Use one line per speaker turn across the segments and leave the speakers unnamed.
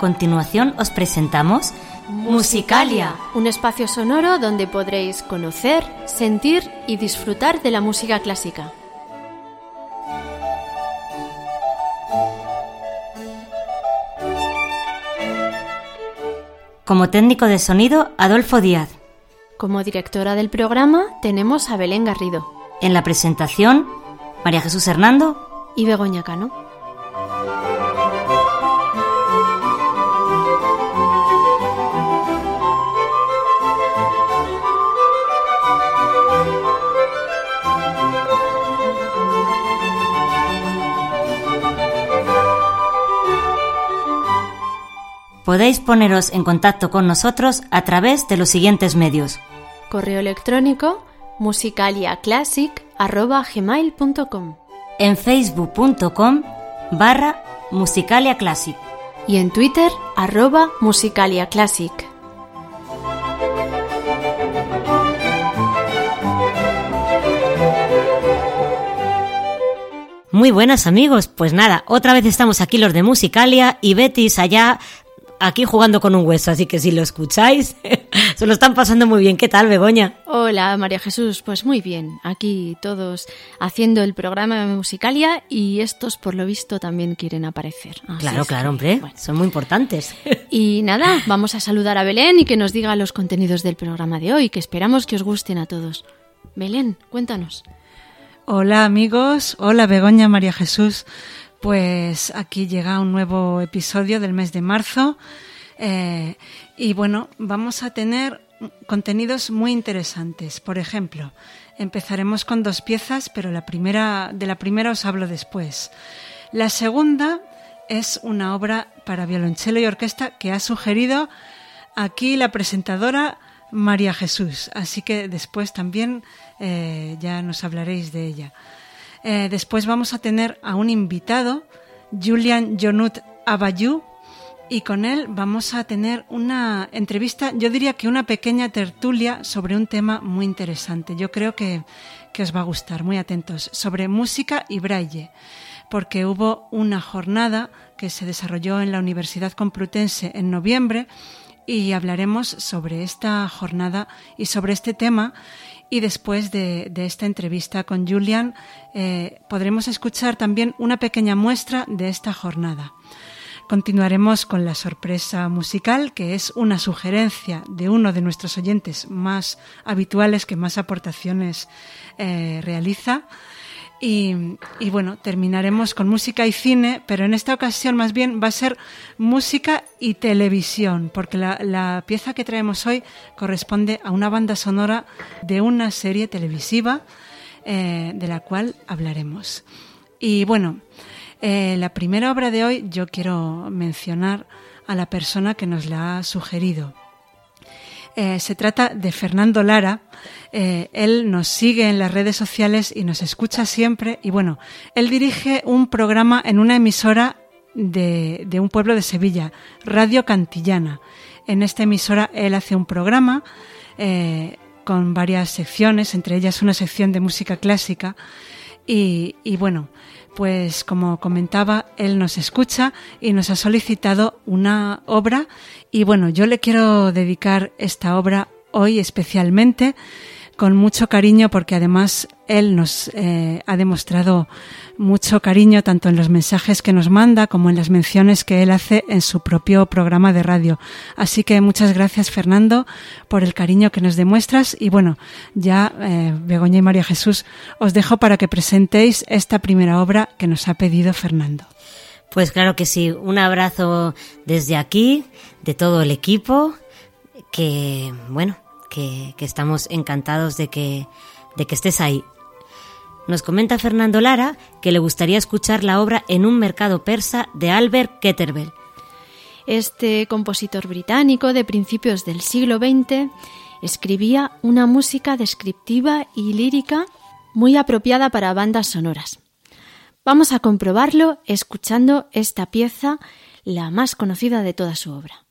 continuación os presentamos Musicalia,
un espacio sonoro donde podréis conocer, sentir y disfrutar de la música clásica.
Como técnico de sonido, Adolfo Díaz.
Como directora del programa tenemos a Belén Garrido.
En la presentación, María Jesús Hernando
y Begoña Cano.
Podéis poneros en contacto con nosotros a través de los siguientes medios.
Correo electrónico musicaliaclassic.gmail.com
En facebook.com barra musicaliaclassic
y en Twitter arroba musicaliaclassic.
Muy buenas amigos, pues nada, otra vez estamos aquí los de Musicalia y Betis allá aquí jugando con un hueso, así que si lo escucháis, se lo están pasando muy bien. ¿Qué tal, Begoña?
Hola, María Jesús, pues muy bien. Aquí todos haciendo el programa de Musicalia y estos, por lo visto, también quieren aparecer.
claro, claro, hombre, son muy importantes.
Y nada, vamos a saludar a Belén y que nos diga los contenidos del programa de hoy, que esperamos que os gusten a todos. Belén, cuéntanos.
Hola amigos, hola Begoña María Jesús. Pues aquí llega un nuevo episodio del mes de marzo eh, y bueno, vamos a tener contenidos muy interesantes. Por ejemplo, empezaremos con dos piezas, pero la primera, de la primera os hablo después. La segunda es una obra para violonchelo y orquesta que ha sugerido aquí la presentadora María Jesús, así que después también eh, ya nos hablaréis de ella. Eh, después vamos a tener a un invitado, Julian Jonut Abayú, y con él vamos a tener una entrevista, yo diría que una pequeña tertulia sobre un tema muy interesante. Yo creo que, que os va a gustar, muy atentos, sobre música y braille, porque hubo una jornada que se desarrolló en la Universidad Complutense en noviembre y hablaremos sobre esta jornada y sobre este tema y después de, esta entrevista con Julian eh, podremos escuchar también una pequeña muestra de esta jornada. Continuaremos con la sorpresa musical, que es una sugerencia de uno de nuestros oyentes más habituales que más aportaciones eh, realiza. Y, bueno, terminaremos con música y cine, pero en esta ocasión más bien va a ser música y televisión, porque la, pieza que traemos hoy corresponde a una banda sonora de una serie televisiva eh, de la cual hablaremos. Y bueno, eh, la primera obra de hoy yo quiero mencionar a la persona que nos la ha sugerido. Eh, se trata de Fernando Lara. Eh, él nos sigue en las redes sociales y nos escucha siempre. Y bueno, él dirige un programa en una emisora de, un pueblo de Sevilla, Radio Cantillana. En esta emisora él hace un programa eh, con varias secciones, entre ellas una sección de música clásica. Y, y bueno, pues como comentaba, él nos escucha y nos ha solicitado una obra. Y bueno, yo le quiero dedicar esta obra hoy especialmente con mucho cariño porque además él nos eh, ha demostrado mucho cariño tanto en los mensajes que nos manda como en las menciones que él hace en su propio programa de radio. Así que muchas gracias Fernando por el cariño que nos demuestras y bueno, ya eh, Begoña y María Jesús os dejo para que presentéis esta primera obra que nos ha pedido Fernando.
Pues claro que sí, un abrazo desde aquí, de todo el equipo, que bueno, que, estamos encantados de que, de que estés ahí. Nos comenta Fernando Lara que le gustaría escuchar la obra En un mercado persa de Albert Ketterbell.
Este compositor británico de principios del siglo XX escribía una música descriptiva y lírica muy apropiada para bandas sonoras. Vamos a comprobarlo escuchando esta pieza, la más conocida de toda su obra.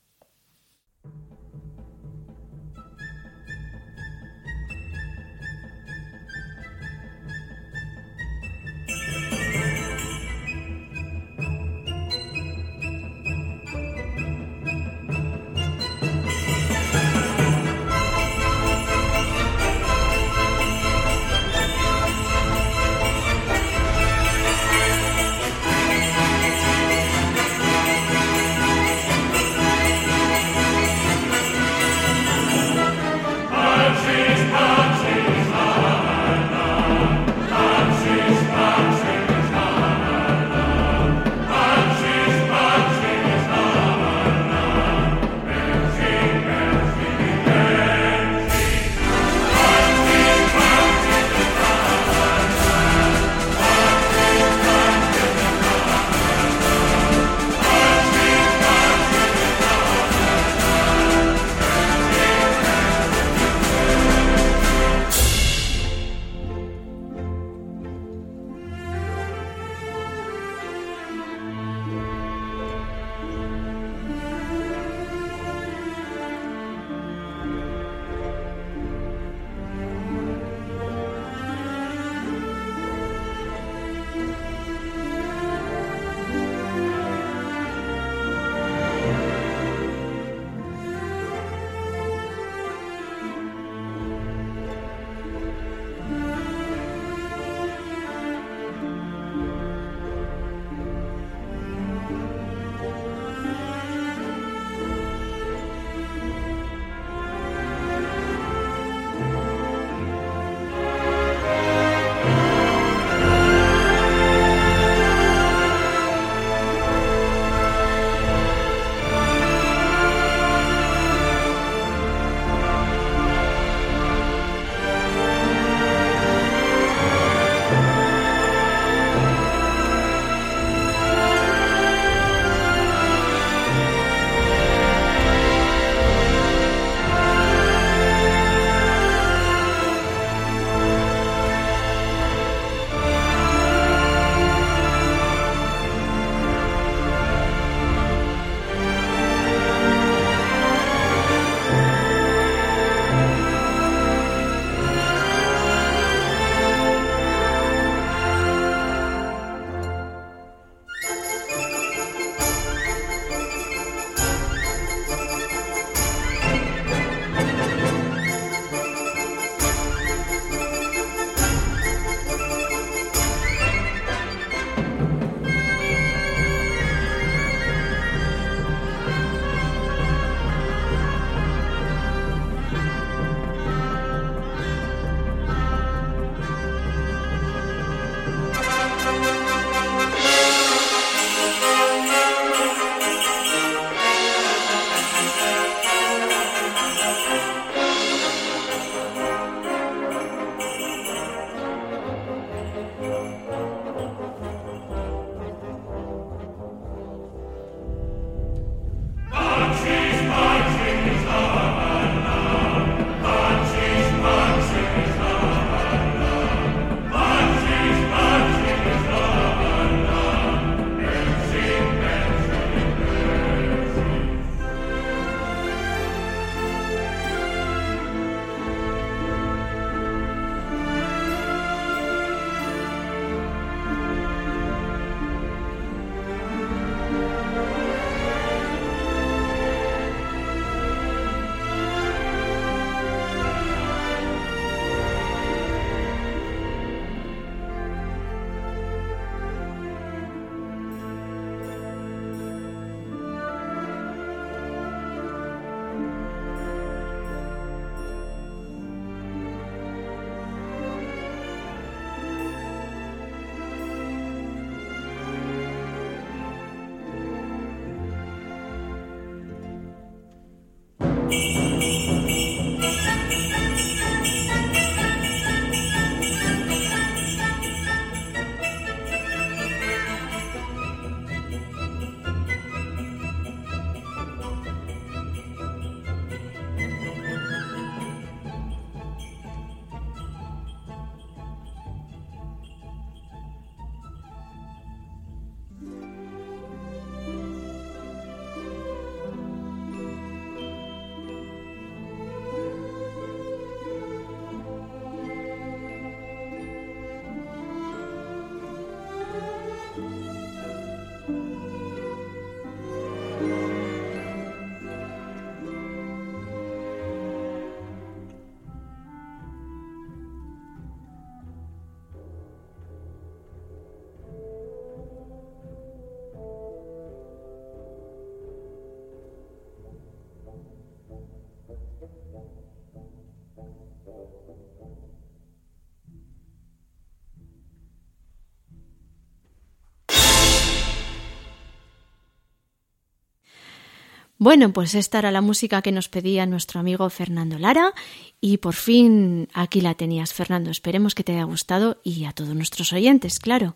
Bueno, pues esta era la música que nos pedía nuestro amigo Fernando Lara y por fin aquí la tenías, Fernando. Esperemos que te haya gustado y a todos nuestros oyentes, claro.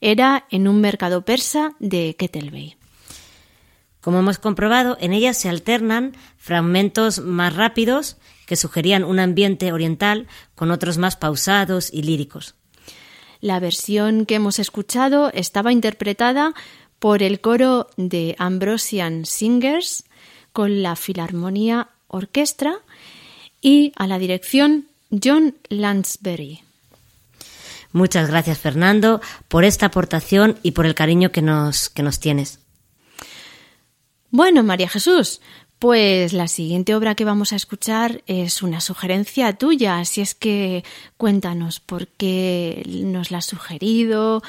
Era en un mercado persa de Ketelbey.
Como hemos comprobado, en ella se alternan fragmentos más rápidos que sugerían un ambiente oriental con otros más pausados y líricos.
La versión que hemos escuchado estaba interpretada por el coro de Ambrosian Singers con la Filarmonía Orquestra y a la dirección John Lansbury.
Muchas gracias Fernando por esta aportación y por el cariño que nos, que nos tienes.
Bueno, María Jesús, pues la siguiente obra que vamos a escuchar es una sugerencia tuya, así es que cuéntanos por qué nos la has sugerido,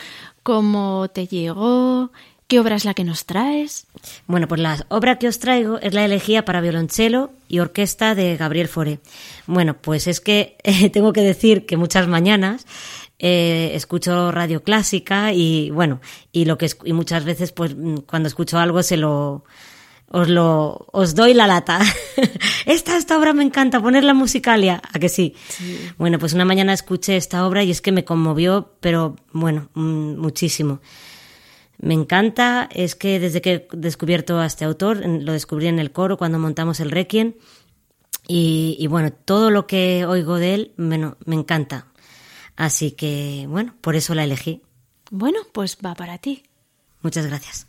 cómo te llegó ¿Qué obra es la que nos traes?
Bueno, pues la obra que os traigo es la elegía para violonchelo y orquesta de Gabriel Fauré. Bueno, pues es que tengo que decir que muchas mañanas eh, escucho radio clásica y bueno, y lo que y muchas veces pues mm, cuando escucho algo se lo os lo os doy la lata. esta esta obra me encanta poner la musicalia, a que sí? sí. Bueno, pues una mañana escuché esta obra y es que me conmovió, pero bueno, mm, muchísimo. Me encanta, es que desde que he descubierto a este autor, lo descubrí en el coro cuando montamos el Requiem, y, y bueno, todo lo que oigo de él bueno, me encanta. Así que, bueno, por eso la elegí.
Bueno, pues va para ti.
Muchas gracias.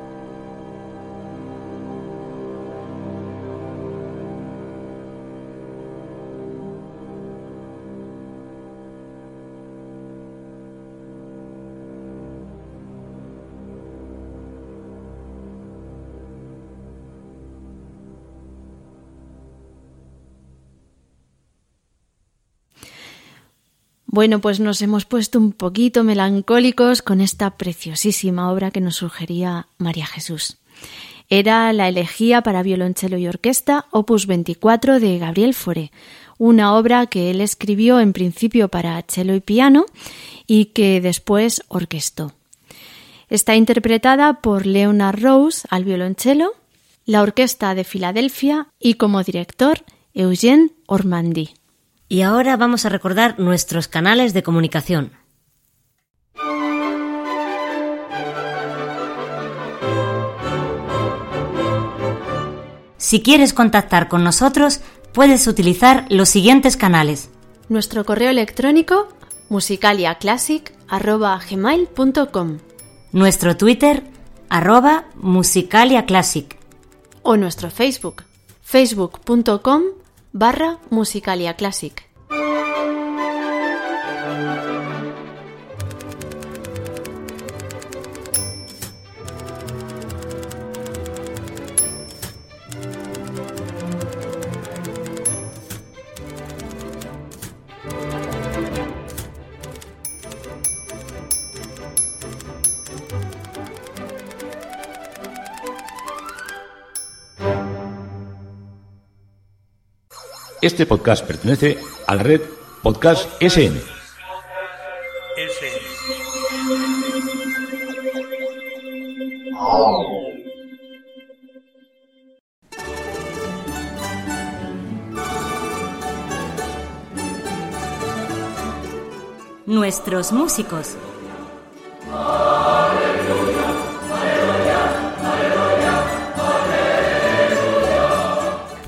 Bueno, pues nos hemos puesto un poquito melancólicos con esta preciosísima obra que nos sugería María Jesús. Era la elegía para violonchelo y orquesta, opus 24 de Gabriel Fauré, una obra que él escribió en principio para cello y piano y que después orquestó. Está interpretada por Leonard Rose al violonchelo, la Orquesta de Filadelfia y como director Eugène Ormandy.
Y ahora vamos a recordar nuestros canales de comunicación. Si quieres contactar con nosotros, puedes utilizar los siguientes canales.
Nuestro correo electrónico musicaliaclassic.gmail.com
Nuestro Twitter, arroba musicaliaclassic.
O nuestro Facebook, facebook.com barra Musicalia Classic.
Este podcast pertenece a la red Podcast SN.
Nuestros músicos.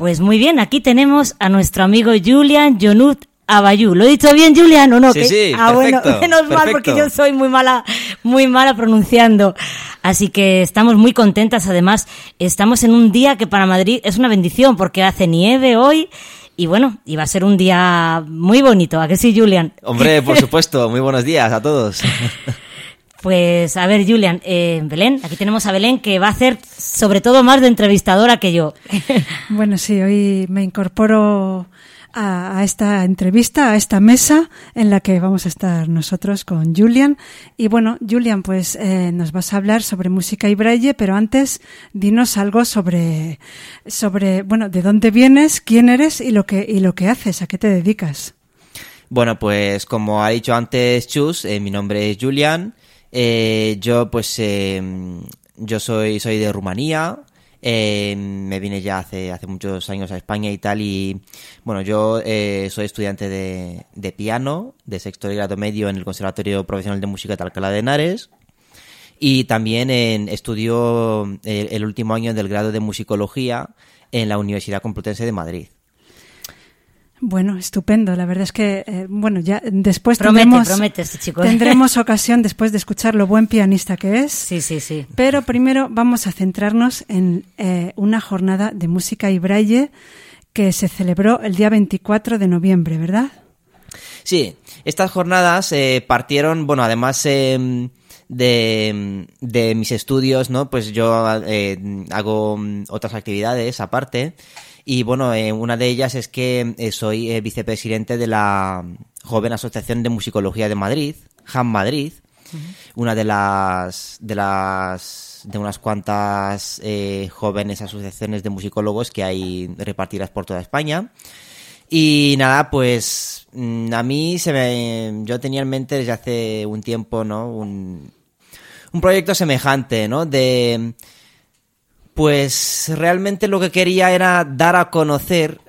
Pues muy bien, aquí tenemos a nuestro amigo Julian Jonut Abayú. ¿Lo he dicho bien, Julian, o no?
Sí, sí,
ah, bueno,
perfecto,
menos mal, porque yo soy muy mala, muy mala pronunciando. Así que estamos muy contentas. Además, estamos en un día que para Madrid es una bendición, porque hace nieve hoy. Y bueno, y va a ser un día muy bonito. ¿A que sí, Julian?
Hombre, por supuesto. Muy buenos días a todos.
Pues a ver, Julian, eh, Belén, aquí tenemos a Belén que va a hacer sobre todo más de entrevistadora que yo.
Bueno, sí, hoy me incorporo a, a esta entrevista, a esta mesa en la que vamos a estar nosotros con Julian. Y bueno, Julian, pues eh, nos vas a hablar sobre música y braille, pero antes dinos algo sobre, sobre, bueno, de dónde vienes, quién eres y lo que, y lo que haces, a qué te dedicas.
Bueno, pues como ha dicho antes Chus, eh, mi nombre es Julian. Eh, yo pues eh, yo soy soy de Rumanía. eh, me vine ya hace hace muchos años a España y tal y bueno yo eh, soy estudiante de, de piano de sexto de grado medio en el Conservatorio Profesional de Música de Alcalá de Henares y también en, estudio el, el último año del grado de musicología en la Universidad Complutense de Madrid.
Bueno, estupendo. La verdad es que, eh, bueno, ya después
Promete,
tendremos,
promete este chico.
tendremos ocasión después de escuchar lo buen pianista que es.
Sí, sí, sí.
Pero primero vamos a centrarnos en eh, una jornada de música y braille que se celebró el día 24 de noviembre, ¿verdad?
Sí, estas jornadas eh, partieron, bueno, además eh, de, de mis estudios, ¿no? Pues yo eh, hago mm, otras actividades aparte. Y bueno, eh, una de ellas es que eh, soy eh, vicepresidente de la Joven Asociación de Musicología de Madrid, JAM Madrid, una de las de las de unas cuantas jóvenes asociaciones de musicólogos que hay repartidas por toda España. Y nada, pues mm, a mí se me, yo tenía en mente desde hace un tiempo, ¿no? Un, un proyecto semejante, ¿no? De, pues realmente lo que quería era dar a conocer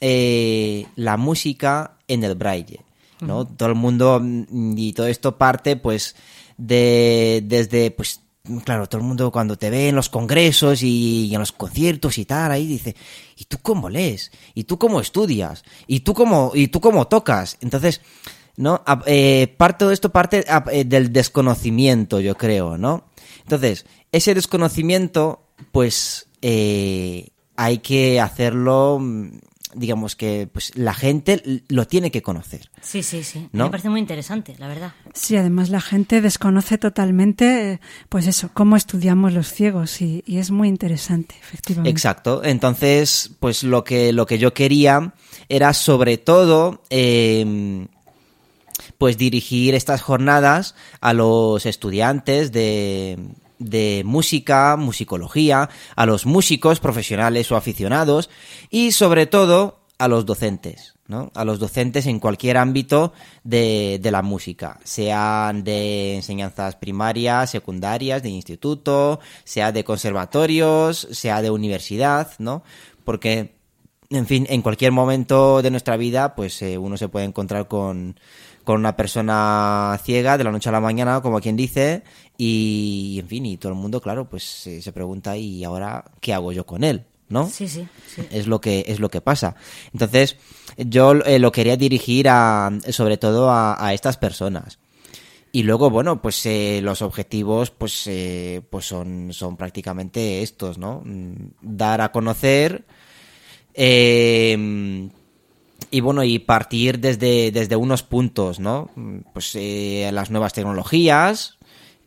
eh, la música en el braille, ¿no? Todo el mundo mm, y todo esto parte, pues, de desde, pues, claro, todo el mundo cuando te ve en los congresos y, en los conciertos y tal, ahí dice, ¿y tú cómo lees? ¿Y tú cómo estudias? ¿Y tú cómo, y tú cómo tocas? Entonces, ¿no? A- eh, parte de esto parte a- eh, del desconocimiento, yo creo, ¿no? Entonces, ese desconocimiento, pues, eh, hay que hacerlo, mm, digamos que, pues, la gente lo tiene que conocer.
Sí, sí, sí.
¿No?
Me parece muy interesante, la verdad.
Sí, además la gente desconoce totalmente, pues eso, cómo estudiamos los ciegos y, y es muy interesante, efectivamente.
Exacto. Entonces, pues lo que, lo que yo quería era sobre todo, eh, pues dirigir estas jornadas a los estudiantes de, de música, musicología, a los músicos profesionales o aficionados y sobre todo a los docentes. ¿no? A los docentes en cualquier ámbito de, de la música, sean de enseñanzas primarias, secundarias, de instituto, sea de conservatorios, sea de universidad, ¿no? Porque en fin, en cualquier momento de nuestra vida, pues eh, uno se puede encontrar con, con una persona ciega de la noche a la mañana, como quien dice, y en fin, y todo el mundo, claro, pues se pregunta, ¿y ahora qué hago yo con él? ¿No?
Sí, sí, sí.
Es lo que, es lo que pasa. Entonces, yo eh, lo quería dirigir a, sobre todo a, a estas personas. Y luego, bueno, pues eh, los objetivos, pues, eh, pues son, son prácticamente estos, ¿no? Mm, Dar a conocer, eh, y bueno, y partir desde, desde unos puntos, ¿no? Mm, Pues eh, las nuevas tecnologías,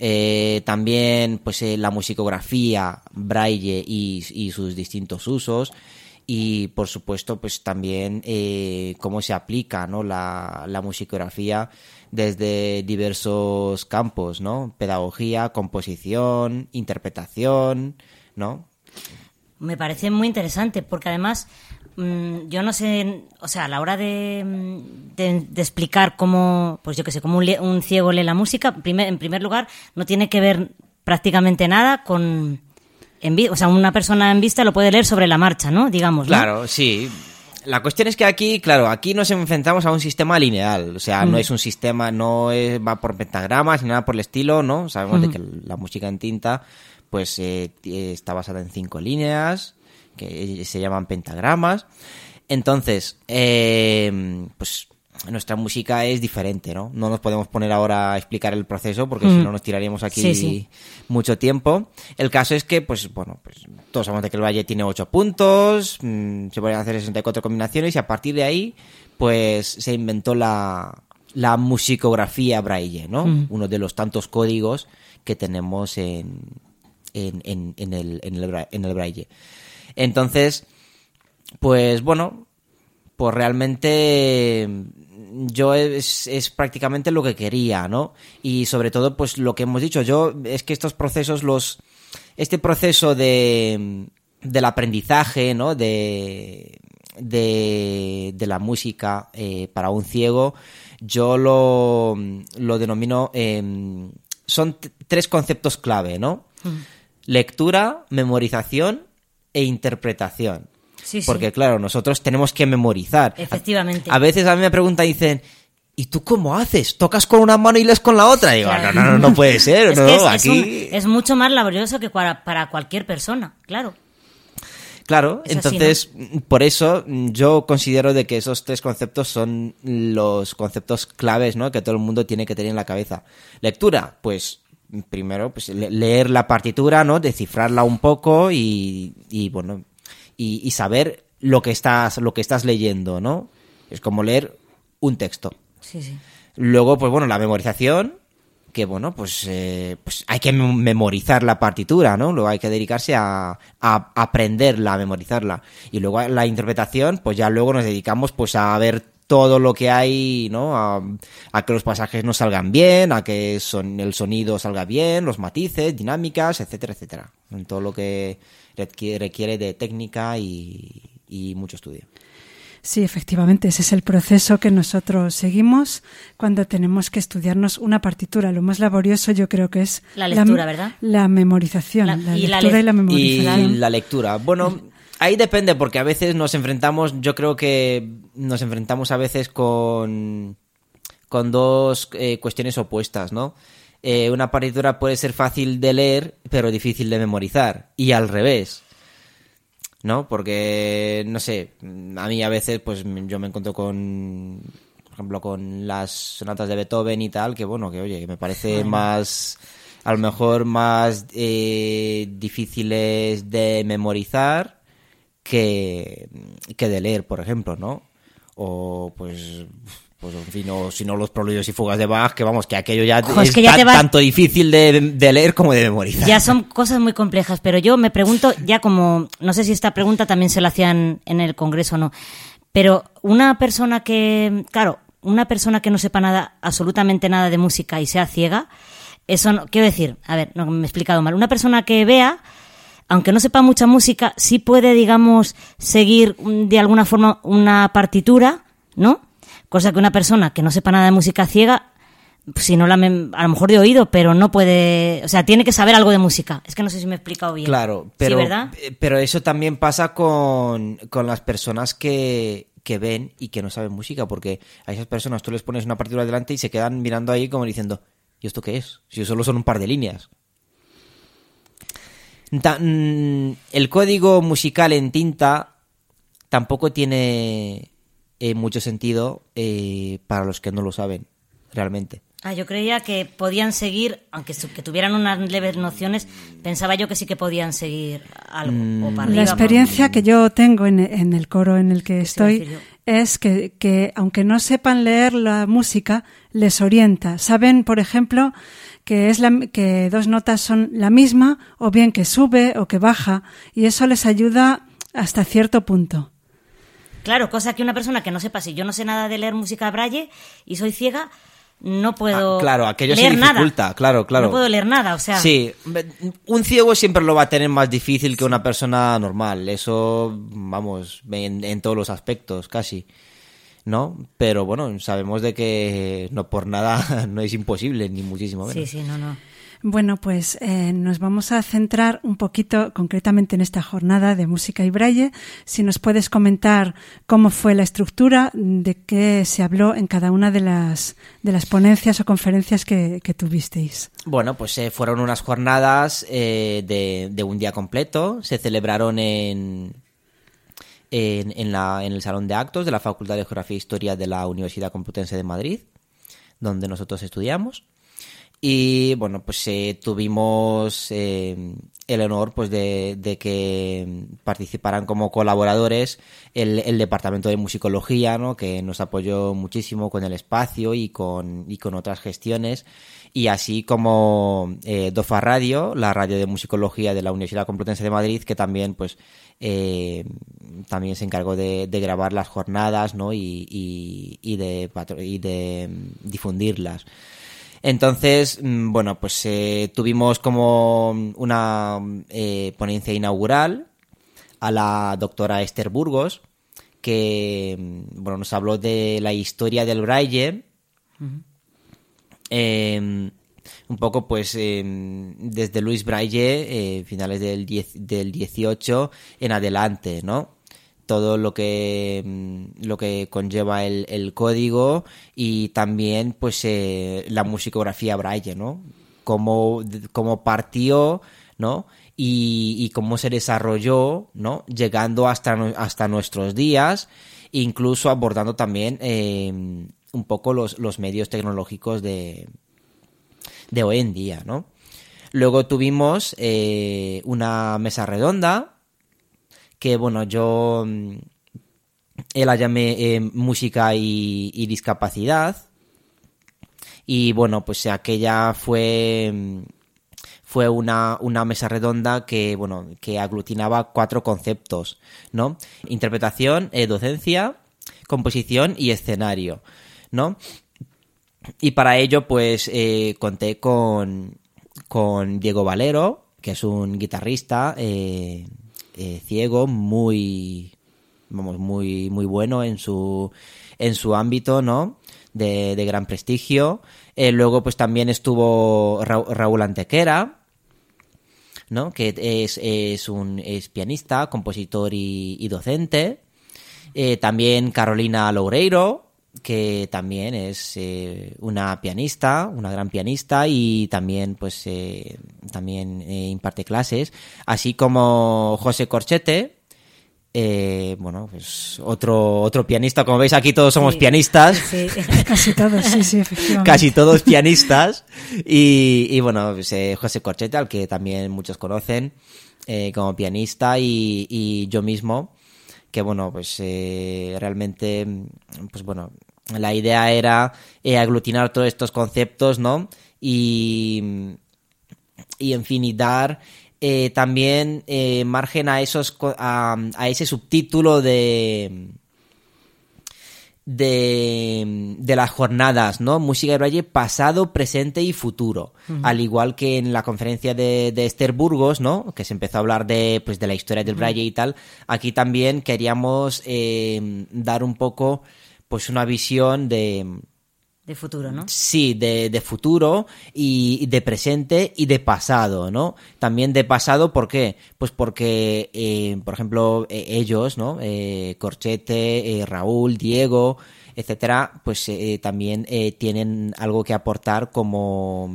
eh, también pues eh, la musicografía, braille y, sus distintos usos y por supuesto pues también eh, cómo se aplica ¿no? la, la musicografía desde diversos campos, ¿no? Pedagogía, composición, interpretación, ¿no?
Me parece muy interesante porque además yo no sé, o sea, a la hora de, mm, de- de explicar cómo, pues yo que sé, cómo un, ciego lee la música, primer- en primer lugar, no tiene que ver prácticamente nada con, en o sea, una persona en vista lo puede leer sobre la marcha, ¿no? Digamos, ¿no?
Claro, sí. La cuestión es que aquí, claro, aquí nos enfrentamos a un sistema lineal, o sea, no
Mm.
es un sistema, no es- va por pentagramas ni nada por el estilo, ¿no? Sabemos de que la música en tinta, pues eh, t- está basada en cinco líneas, que se llaman pentagramas. Entonces, eh, pues nuestra música es diferente, ¿no? No nos podemos poner ahora a explicar el proceso porque si
Mm.
no nos tiraríamos aquí
Sí, sí.
mucho tiempo. El caso es que, pues, bueno, pues todos sabemos de que el Valle tiene 8 puntos, mm, se pueden hacer 64 combinaciones y a partir de ahí, pues, se inventó la, la musicografía braille, ¿no?
Mm.
Uno de los tantos códigos que tenemos en, en, en, en el, en, el, bra- en el braille. Entonces, pues, bueno, pues realmente mm, yo es, es prácticamente lo que quería, ¿no? Y sobre todo, pues lo que hemos dicho, yo es que estos procesos, los, este proceso de, del aprendizaje, ¿no? De, de, de la música eh, para un ciego, yo lo, lo denomino, em, son tres conceptos clave, ¿no? Lectura, memorización e interpretación.
Sí, sí.
Porque claro, nosotros tenemos que memorizar.
Efectivamente.
A veces a mí me preguntan y dicen, ¿y tú cómo haces? ¿Tocas con una mano y lees con la otra? Y digo,
Claro.
no, no, no, no puede ser,
Es
no,
que es, es
aquí...
un- es mucho más laborioso que para, para cualquier persona, claro.
Claro,
Es así,
entonces, por eso yo considero de que esos tres conceptos son los conceptos claves, ¿no? Que todo el mundo tiene que tener en la cabeza. Lectura, pues primero, pues le- leer la partitura, ¿no? Descifrarla un poco y, y, bueno, y, y saber lo que estás, lo que estás leyendo, ¿no? Es como leer un texto.
Sí, sí.
Luego, pues bueno, la memorización, que bueno, pues, eh, pues hay que mem- memorizar la partitura, ¿no? Luego hay que dedicarse a, a aprenderla, a memorizarla. Y luego la interpretación, pues ya luego nos dedicamos pues a ver todo lo que hay, ¿no? A, a que los pasajes nos salgan bien, a que son, el sonido salga bien, los matices, dinámicas, etcétera, etcétera. En todo lo que requiere, requiere de técnica y, y mucho estudio.
Sí, efectivamente, ese es el proceso que nosotros seguimos cuando tenemos que estudiarnos una partitura. Lo más laborioso yo creo que es
La lectura, ¿verdad?
La memorización, la,
La- y la
lectura
le-
y la
Y
memorización.
la lectura. Bueno, ahí depende, porque a veces nos enfrentamos, yo creo que nos enfrentamos a veces con, con dos eh, cuestiones opuestas, ¿no? Eh, una partitura puede ser fácil de leer, pero difícil de memorizar. Y al revés. ¿No? Porque, no sé, a mí a veces, pues yo me encuentro con, por ejemplo, con las sonatas de Beethoven y tal, que bueno, que oye, que me parece más, a lo mejor más eh, difíciles de memorizar que, que de leer, por ejemplo, ¿no? O pues, pues en fin, o si no los proludios y fugas de Bach, que vamos, que aquello ya
Ojo,
es,
que ya
ta-
te va-
tanto difícil de, de leer como de memorizar.
Ya son cosas muy complejas, pero yo me pregunto, ya como, no sé si esta pregunta también se la hacían en el Congreso o no, pero una persona que, claro, una persona que no sepa nada, absolutamente nada de música y sea ciega, eso no, quiero decir, a ver, no me he explicado mal, una persona que vea, aunque no sepa mucha música, sí puede, digamos, seguir mm, de alguna forma una partitura, ¿no? Cosa que una persona que no sepa nada de música ciega, si no la a lo mejor de oído, pero no puede, o sea, tiene que saber algo de música. Es que no sé si me he explicado bien.
Claro, pero,
sí, ¿verdad?
eh, pero eso también pasa con, con las personas que, que ven y que no saben música, porque a esas personas tú les pones una partitura delante y se quedan mirando ahí como diciendo, ¿y esto qué es? Si solo son un par de líneas. Mm, el código musical en tinta tampoco tiene eh, mucho sentido eh, para los que no lo saben, realmente.
Ah, yo creía que podían seguir, aunque su- que tuvieran unas leves nociones, pensaba yo que sí que podían seguir algo.
Mm.
o para
La experiencia que yo tengo en, en el coro en el que estoy es que, que, aunque no sepan leer la música, les orienta. Saben, por ejemplo, que, es la, que dos notas son la misma, o bien que sube o que baja, y eso les ayuda hasta cierto punto.
Claro, cosa que una persona que no sepa, si yo no sé nada de leer música braille y soy ciega, no puedo
Ah, claro, aquello se
leer
dificulta,
nada.
claro, claro.
No puedo leer nada, o sea.
Sí, un ciego siempre lo va a tener más difícil que una persona normal. Eso, vamos, en, en todos los aspectos, casi. ¿No? Pero bueno, sabemos de que no por nada no es imposible, ni muchísimo menos.
Sí, sí, no, no.
Bueno, pues eh, nos vamos a centrar un poquito concretamente en esta jornada de música y braille. Si nos puedes comentar cómo fue la estructura, de qué se habló en cada una de las, de las ponencias o conferencias que, que tuvisteis.
Bueno, pues eh, fueron unas jornadas eh, de, de un día completo. Se celebraron en, en, en la, en el Salón de Actos de la Facultad de Geografía e Historia de la Universidad Complutense de Madrid, donde nosotros estudiamos. Y bueno, pues eh, tuvimos eh, el honor pues de, de que participaran como colaboradores el, el Departamento de Musicología, ¿no? que nos apoyó muchísimo con el espacio y con, y con otras gestiones. Y así como eh, DOFA Radio, la radio de musicología de la Universidad Complutense de Madrid, que también pues eh, también se encargó de, de grabar las jornadas ¿no? y, y, y de, patro- y de mm, difundirlas. Entonces, mm, bueno, pues eh, tuvimos como una eh, ponencia inaugural a la doctora Esther Burgos, que mm, bueno, nos habló de la historia del braille. Eh, un poco, pues, eh, desde Luis Braille, eh, finales del, 10 del 18 en adelante, ¿no? Todo lo que, mm, lo que conlleva el, el código y también, pues, eh, la musicografía Braille, ¿no? Cómo, cómo partió, ¿no? Y, y cómo se desarrolló, ¿no? Llegando hasta, hasta nuestros días, incluso abordando también eh, un poco los, los medios tecnológicos de, de hoy en día, ¿no? Luego tuvimos eh, una mesa redonda que, bueno, yo mm, él la llamé eh, música y, y discapacidad. Y bueno, pues aquella fue fue una, una, mesa redonda que, bueno, que aglutinaba cuatro conceptos, ¿no? Interpretación, eh, docencia, composición y escenario, ¿no? Y para ello, pues, eh, conté con, con Diego Valero, que es un guitarrista eh, eh, ciego, muy, vamos, muy, muy bueno en su, en su ámbito, ¿no? De, de gran prestigio. Luego, pues también estuvo Ra Raúl Antequera, ¿no? Que es, es un pianista, compositor y, y docente. También Carolina Loureiro, que también es eh, una pianista, una gran pianista y también pues eh, también eh, imparte clases, así como José Corchete, eh, bueno, pues otro, otro pianista, como veis aquí todos somos
Sí.
pianistas.
Sí.
Casi todos, sí, sí, efectivamente.
Casi todos pianistas. Y, y bueno, pues, José Corchete, al que también muchos conocen como pianista, y, y yo mismo, que bueno, pues eh, realmente, pues bueno, la idea era eh, aglutinar todos estos conceptos, ¿no? Y, y en fin, y dar eh, también eh, margen a esos a, a ese subtítulo de de, de las jornadas, ¿no? Música de Braille pasado, presente y futuro. Al igual que en la conferencia de, de Esther Burgos, ¿no? Que se empezó a hablar de, pues, de la historia del
Ujú.
Braille y tal. Aquí también queríamos eh, dar un poco, pues, una visión de,
De futuro, ¿no?
Sí, de, de futuro y de presente y de pasado, ¿no? También de pasado, ¿por qué? Pues porque, eh, por ejemplo, eh, ellos, ¿no? Eh, Corchete, eh, Raúl, Diego, etcétera, pues también eh, tienen algo que aportar como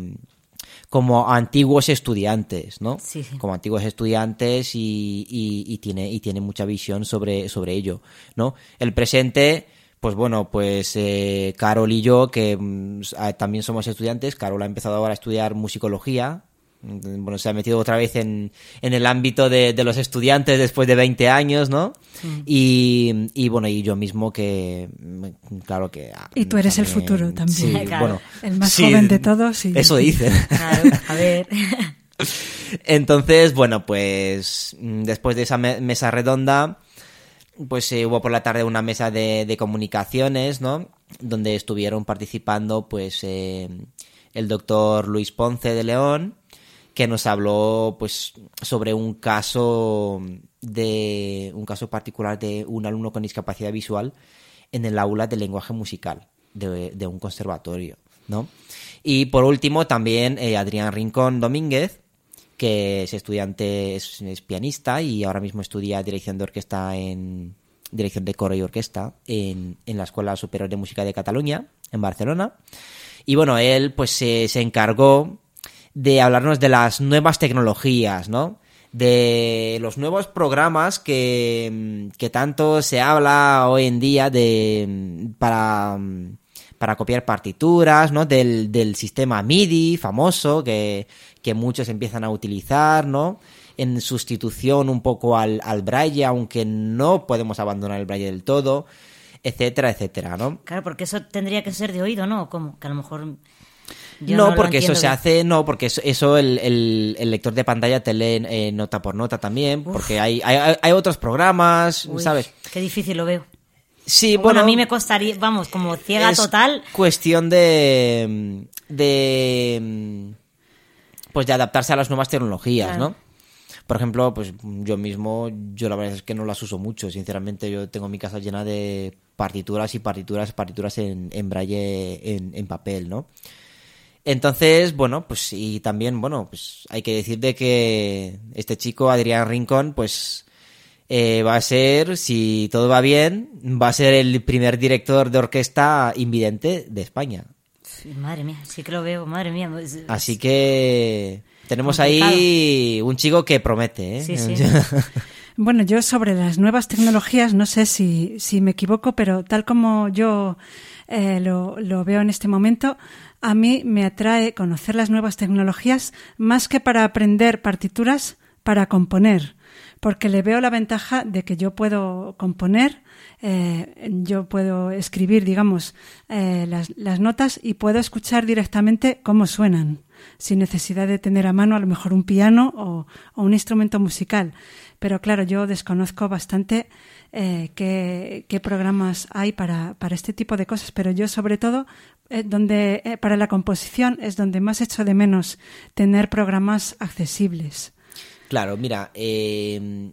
como antiguos estudiantes, ¿no?
Sí, sí.
Como antiguos estudiantes y, y, y tiene y tiene mucha visión sobre, sobre ello, ¿no? El presente, pues bueno, pues eh, Carol y yo, que mm, ah, también somos estudiantes, Carol ha empezado ahora a estudiar musicología, mm, bueno, se ha metido otra vez en, en el ámbito de, de los estudiantes después de 20 años, ¿no?
Mm.
Y, y bueno, y yo mismo que, claro que... ah,
Y tú eres el futuro también.
Sí,
Claro.
bueno.
El más
sí,
joven de todos. Y...
Eso dicen.
Claro, a ver.
Entonces, bueno, pues después de esa me- mesa redonda, pues eh, hubo por la tarde una mesa de, de comunicaciones, ¿no? Donde estuvieron participando, pues, eh, el doctor Luis Ponce de León, que nos habló, pues, sobre un caso de un caso particular de un alumno con discapacidad visual en el aula de lenguaje musical de, de un conservatorio, ¿no? Y por último, también eh, Adrián Rincón Domínguez, que es estudiante, es, pianista y ahora mismo estudia dirección de orquesta en dirección de coro y orquesta en, en la Escuela Superior de Música de Cataluña, en Barcelona. Y bueno, él pues se, se encargó de hablarnos de las nuevas tecnologías, ¿no? De los nuevos programas que, que tanto se habla hoy en día de para, para copiar partituras, ¿no? Del, del sistema MIDI famoso que, que muchos empiezan a utilizar, ¿no? En sustitución un poco al, al braille, aunque no podemos abandonar el braille del todo, etcétera, etcétera, ¿no?
Claro, porque eso tendría que ser de oído, ¿no? ¿Cómo? Que a lo mejor. yo
no, porque eso se hace, no, porque eso, eso el, el- el lector de pantalla te lee eh, nota por nota también, porque hay, hay, hay otros programas,
Uy,
¿sabes?
Qué difícil lo veo.
Sí,
Bueno,
bueno,
a mí me costaría, vamos, como ciega
es
total.
cuestión de, de, pues de adaptarse a las nuevas tecnologías,
Claro.
¿no? Por ejemplo, pues yo mismo, yo la verdad es que no las uso mucho, sinceramente yo tengo mi casa llena de partituras y partituras, partituras en, en braille, en, en papel, ¿no? Entonces, bueno, pues y también, bueno, pues hay que decir de que este chico, Adrián Rincón, pues eh, va a ser, si todo va bien, va a ser el primer director de orquesta invidente de España.
Sí, Madre mía, sí que lo veo, madre mía. es-
Así que tenemos ahí un chico que promete, ¿eh?
Sí, sí.
Bueno, yo sobre las nuevas tecnologías, no sé si, si me equivoco, pero tal como yo eh, lo, lo veo en este momento, a mí me atrae conocer las nuevas tecnologías más que para aprender partituras, para componer. Porque le veo la ventaja de que yo puedo componer, eh, yo puedo escribir, digamos, eh, las, notas y puedo escuchar directamente cómo suenan, sin necesidad de tener a mano a lo mejor un piano o, un instrumento musical. Pero claro, yo desconozco bastante eh, qué, programas hay para, para, este tipo de cosas, pero yo sobre todo, donde para la composición es donde más echo de menos tener programas accesibles.
Claro, mira, eh,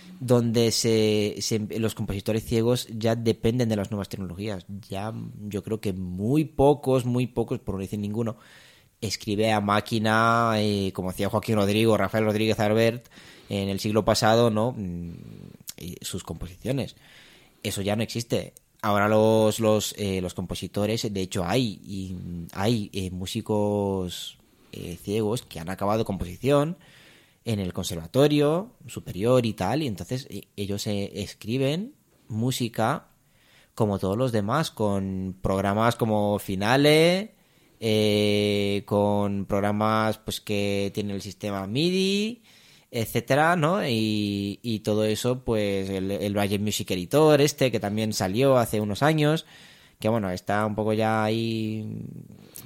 Donde se, los compositores ciegos ya dependen de las nuevas tecnologías. Ya yo creo que muy pocos, muy pocos, por no decir ninguno, escribe a máquina, eh, como hacía Joaquín Rodrigo, Rafael Rodríguez Albert en el siglo pasado, ¿no? sus composiciones. Eso ya no existe. Ahora los, los, eh, los compositores, de hecho hay, y hay eh, músicos ciegos que han acabado composición, en el conservatorio superior y tal, y entonces e, ellos eh, escriben música como todos los demás, con programas como Finale, eh, con programas pues que tienen el sistema MIDI, etcétera, ¿no? Y, y todo eso, pues el, el Music Editor, este que también salió hace unos años, que bueno, está un poco ya ahí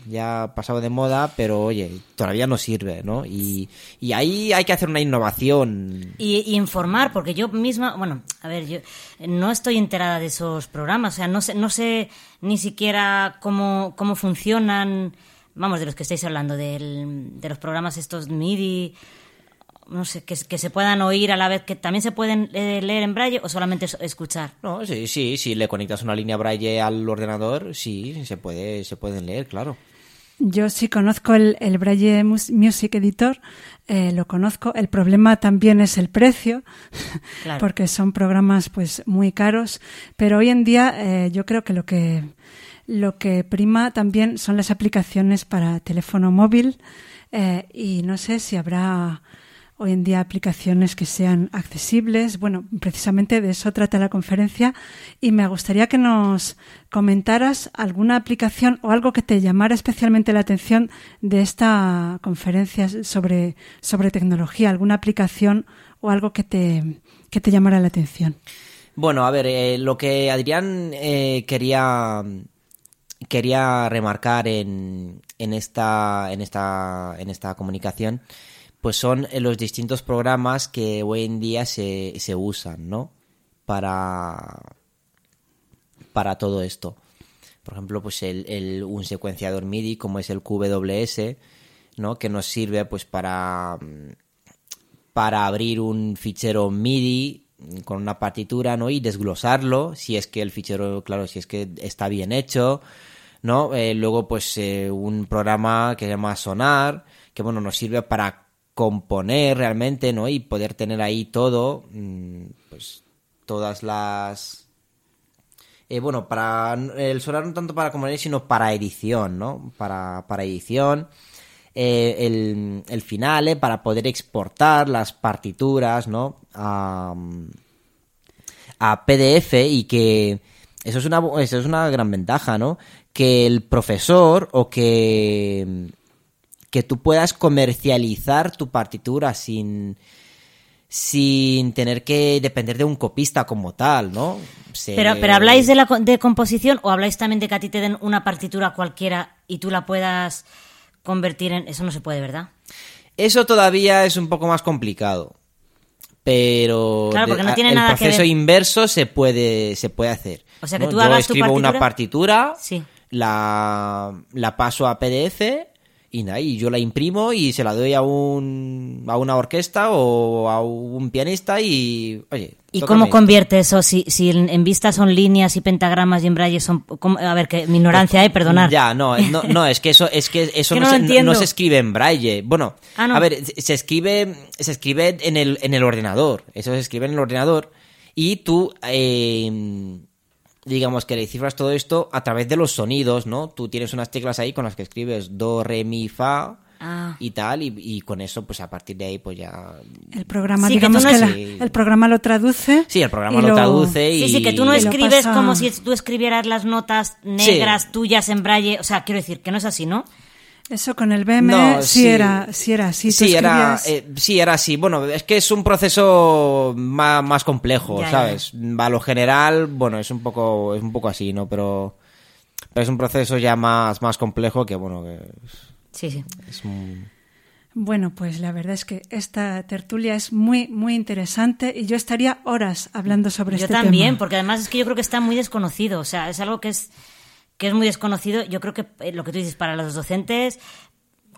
ya pasado de moda, pero oye, todavía no sirve, ¿no? Y, y ahí hay que hacer una innovación.
Y, y, informar, porque yo misma, bueno, a ver, yo no estoy enterada de esos programas, o sea, no sé, no sé ni siquiera cómo, cómo funcionan, vamos, de los que estáis hablando, del, de los programas estos MIDI no sé, que, que, se puedan oír a la vez, que también se pueden eh, leer en braille o solamente escuchar.
No, sí, sí, si le conectas una línea braille al ordenador, sí, se puede, se pueden leer, claro.
Yo sí conozco el, el Braille Music Editor, eh, lo conozco. El problema también es el precio, claro. porque son programas pues muy caros. Pero hoy en día eh, yo creo que lo que lo que prima también son las aplicaciones para teléfono móvil eh, y no sé si habrá hoy en día aplicaciones que sean accesibles. Bueno, precisamente de eso trata la conferencia y me gustaría que nos comentaras alguna aplicación o algo que te llamara especialmente la atención de esta conferencia sobre, sobre tecnología, alguna aplicación o algo que te, que te llamara la atención.
Bueno, a ver, eh, lo que Adrián eh, quería quería remarcar en, en esta en esta en esta comunicación pues son los distintos programas que hoy en día se, se usan, ¿no? Para, para todo esto. Por ejemplo, pues el, el, un secuenciador MIDI como es el QWS, ¿no? Que nos sirve pues para, para abrir un fichero MIDI con una partitura, ¿no? Y desglosarlo, si es que el fichero, claro, si es que está bien hecho, ¿no? Eh, luego, pues eh, un programa que se llama Sonar, que bueno, nos sirve para componer realmente, ¿no? Y poder tener ahí todo, pues todas las... Eh, bueno, para el sonar no tanto para componer, sino para edición, ¿no? Para, para edición. Eh, el, el final, ¿eh? para poder exportar las partituras, ¿no? A, a PDF y que eso es una eso es una gran ventaja, ¿no? Que el profesor o que que tú puedas comercializar tu partitura sin, sin tener que depender de un copista como tal, ¿no? Se-
Pero, pero ¿habláis de, la, de composición o habláis también de que a ti te den una partitura cualquiera y tú la puedas convertir en... Eso no se puede, ¿verdad?
Eso todavía es un poco más complicado. Pero
Claro, porque no tiene
el
nada que
proceso
ver.
inverso se puede, se puede hacer.
O sea, que
¿no?
tú
Yo
hagas tu
escribo una
partitura.
partitura,
Sí.
la, la paso a PDF y nada, y yo la imprimo y se la doy a un a una orquesta o a un pianista y oye,
¿Y cómo
esto.
convierte eso? Si, si en, en vista son líneas y pentagramas y en braille son... ¿cómo? A ver, que mi ignorancia, ¿eh? Perdonar.
Ya, no, no, no, es que eso, es que eso
Que
no, se,
entiendo.
no se escribe en braille. Bueno,
Ah,
a ver, se se escribe, se escribe en el, en el ordenador. Eso se escribe en el ordenador. Y tú, eh, digamos que le cifras todo esto a través de los sonidos, ¿no? Tú tienes unas teclas ahí con las que escribes do, re, mi, fa
Ah.
y tal. Y, y con eso, pues a partir de ahí, pues ya.
El programa,
Sí, que
que,
no
la- el programa lo traduce.
Sí, el programa lo traduce y.
Sí, sí, que tú no escribes
pasa-
como si tú escribieras las notas negras tuyas en braille. O sea, quiero decir que no es así, ¿no?
Eso con el BM
No,
sí,
sí.
era, sí era así.
Sí, era, eh, sí, era así. Bueno, es que es un proceso más, más complejo,
Ya,
¿sabes? A lo general, bueno, es un poco, es un poco así, ¿no? Pero, pero es un proceso ya más, más complejo que, bueno, que
Sí, sí.
es un...
Bueno, pues la verdad es que esta tertulia es muy, muy interesante y yo estaría horas hablando sobre
Yo
este
también,
tema.
porque además es que yo creo que está muy desconocido. O sea, es algo que es, que es muy desconocido. Yo creo que eh, lo que tú dices para los docentes,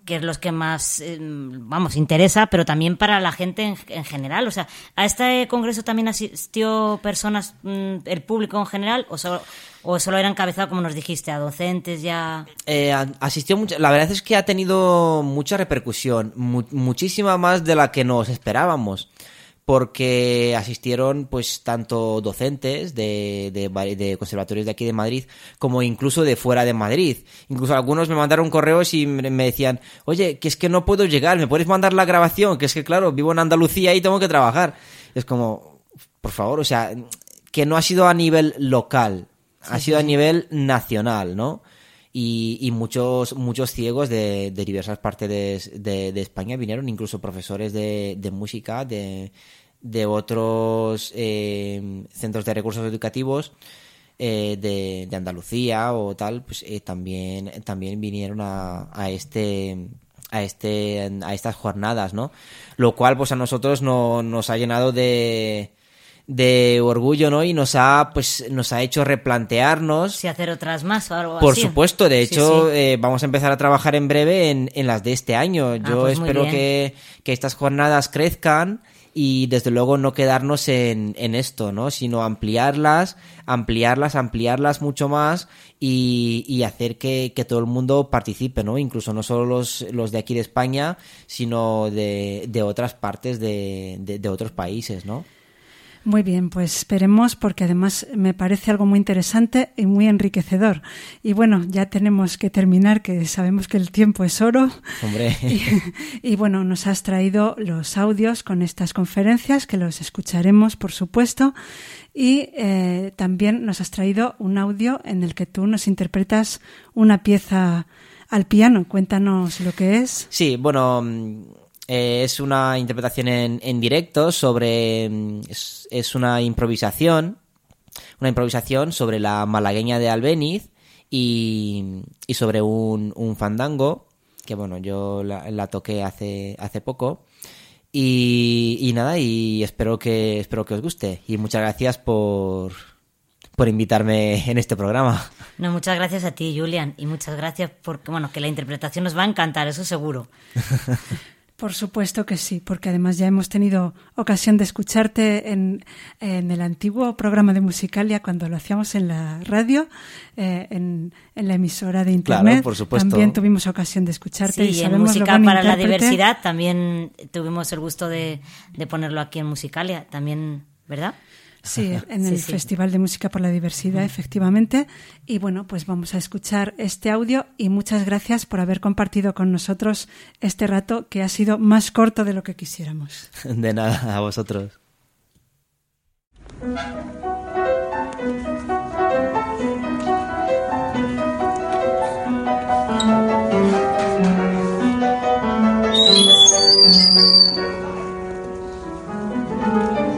que es los que más, eh, vamos, interesa, pero también para la gente en, en general. O sea, ¿a este congreso también asistió personas, mm, el público en general, o solo, o solo era encabezado, como nos dijiste, a docentes ya?
Eh, asistió mucho, la verdad es que ha tenido mucha repercusión, mu- muchísima más de la que nos esperábamos, porque asistieron pues tanto docentes de, de, conservatorios de aquí de Madrid como incluso de fuera de Madrid. Incluso algunos me mandaron correos y me decían, oye, que es que no puedo llegar, ¿me puedes mandar la grabación? Que es que claro, vivo en Andalucía y tengo que trabajar. Es como, por favor, o sea, que no ha sido a nivel local, ha sido
sí,
a nivel nacional, ¿no? Y, muchos muchos ciegos de, diversas partes de, España vinieron, incluso profesores de, música de, otros eh, centros de recursos educativos eh, de, de Andalucía o tal, pues eh, también, también vinieron a, a este a este a estas jornadas, ¿no? Lo cual pues a nosotros no, nos ha llenado de de orgullo, ¿no? Y nos ha pues nos ha hecho replantearnos
Si hacer otras más o algo
por
así.
supuesto, de hecho,
sí.
eh, vamos a empezar a trabajar en breve en, en las de este año. Yo
pues
espero que, que estas jornadas crezcan y desde luego no quedarnos en, en esto, ¿no? Sino ampliarlas, ampliarlas, ampliarlas mucho más y, y hacer que, que todo el mundo participe, ¿no? Incluso no solo los, los de aquí de España, sino de, de otras partes de, de, de otros países, ¿no?
Muy bien, pues esperemos porque además me parece algo muy interesante y muy enriquecedor. Y bueno, ya tenemos que terminar, que sabemos que el tiempo es oro.
Hombre.
Y, y bueno, nos has traído los audios con estas conferencias, que los escucharemos, por supuesto. Y eh, también nos has traído un audio en el que tú nos interpretas una pieza al piano. Cuéntanos lo que es.
Sí, bueno, eh, es una interpretación en, en directo sobre... mm, Es, es una improvisación, una improvisación sobre la malagueña de Albeniz y, y sobre un, un fandango, que bueno, yo la, la toqué hace, hace poco. Y, y nada, y espero que, espero que os guste. Y muchas gracias por, por invitarme en este programa.
No, muchas gracias a ti, Julian, y muchas gracias porque, bueno, que la interpretación nos va a encantar, eso seguro.
Por supuesto que sí, porque además ya hemos tenido ocasión de escucharte en, en el antiguo programa de Musicalia cuando lo hacíamos en la radio, eh, en, en la emisora de Internet.
Claro, por supuesto.
También tuvimos ocasión de escucharte y
Sí, en
sabemos lo
Música para la. Diversidad también tuvimos el gusto de, de ponerlo aquí en Musicalia, también, ¿verdad?
Sí, en
Sí,
el
sí.
Festival de Música por la Diversidad, efectivamente. Y bueno, pues vamos a escuchar este audio y muchas gracias por haber compartido con nosotros este rato que ha sido más corto de lo que quisiéramos.
De nada, a vosotros.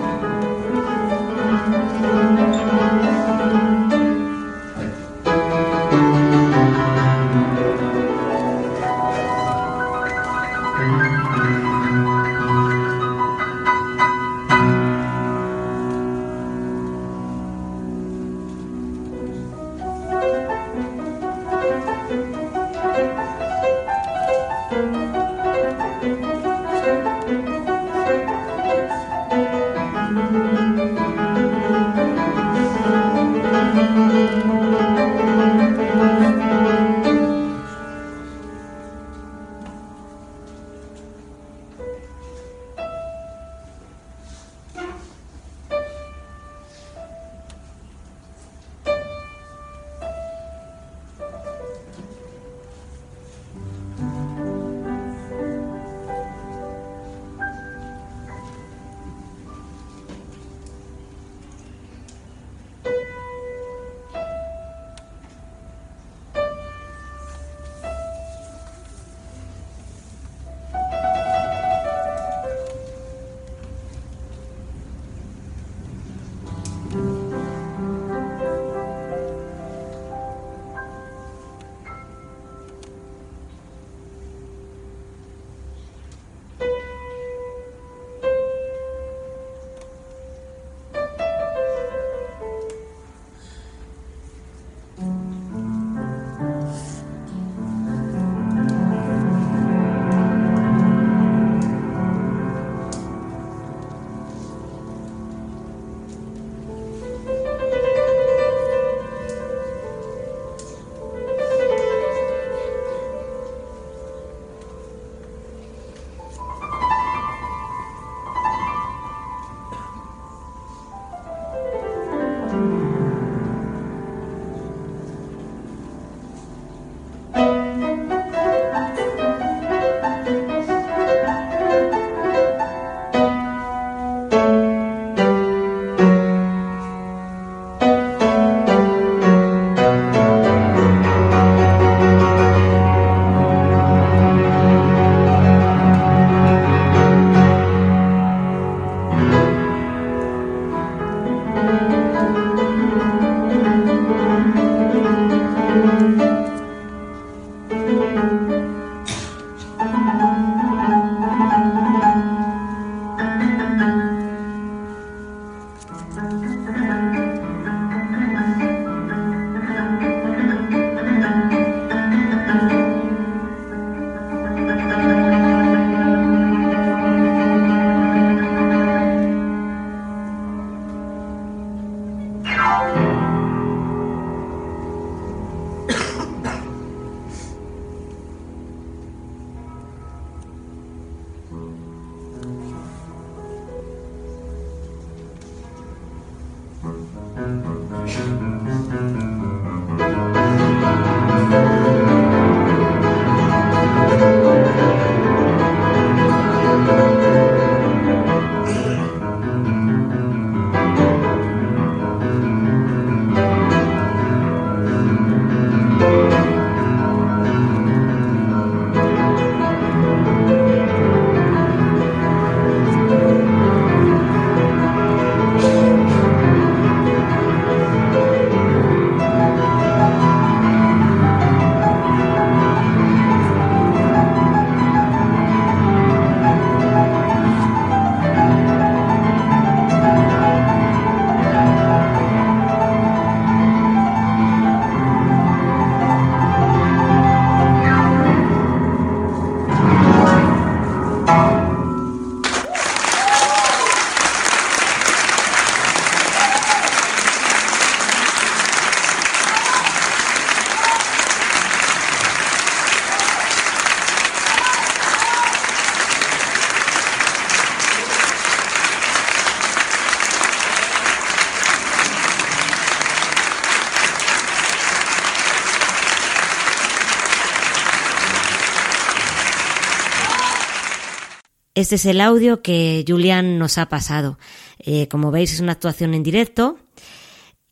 Este es el audio que Julian nos ha pasado. Eh, como veis es una actuación en directo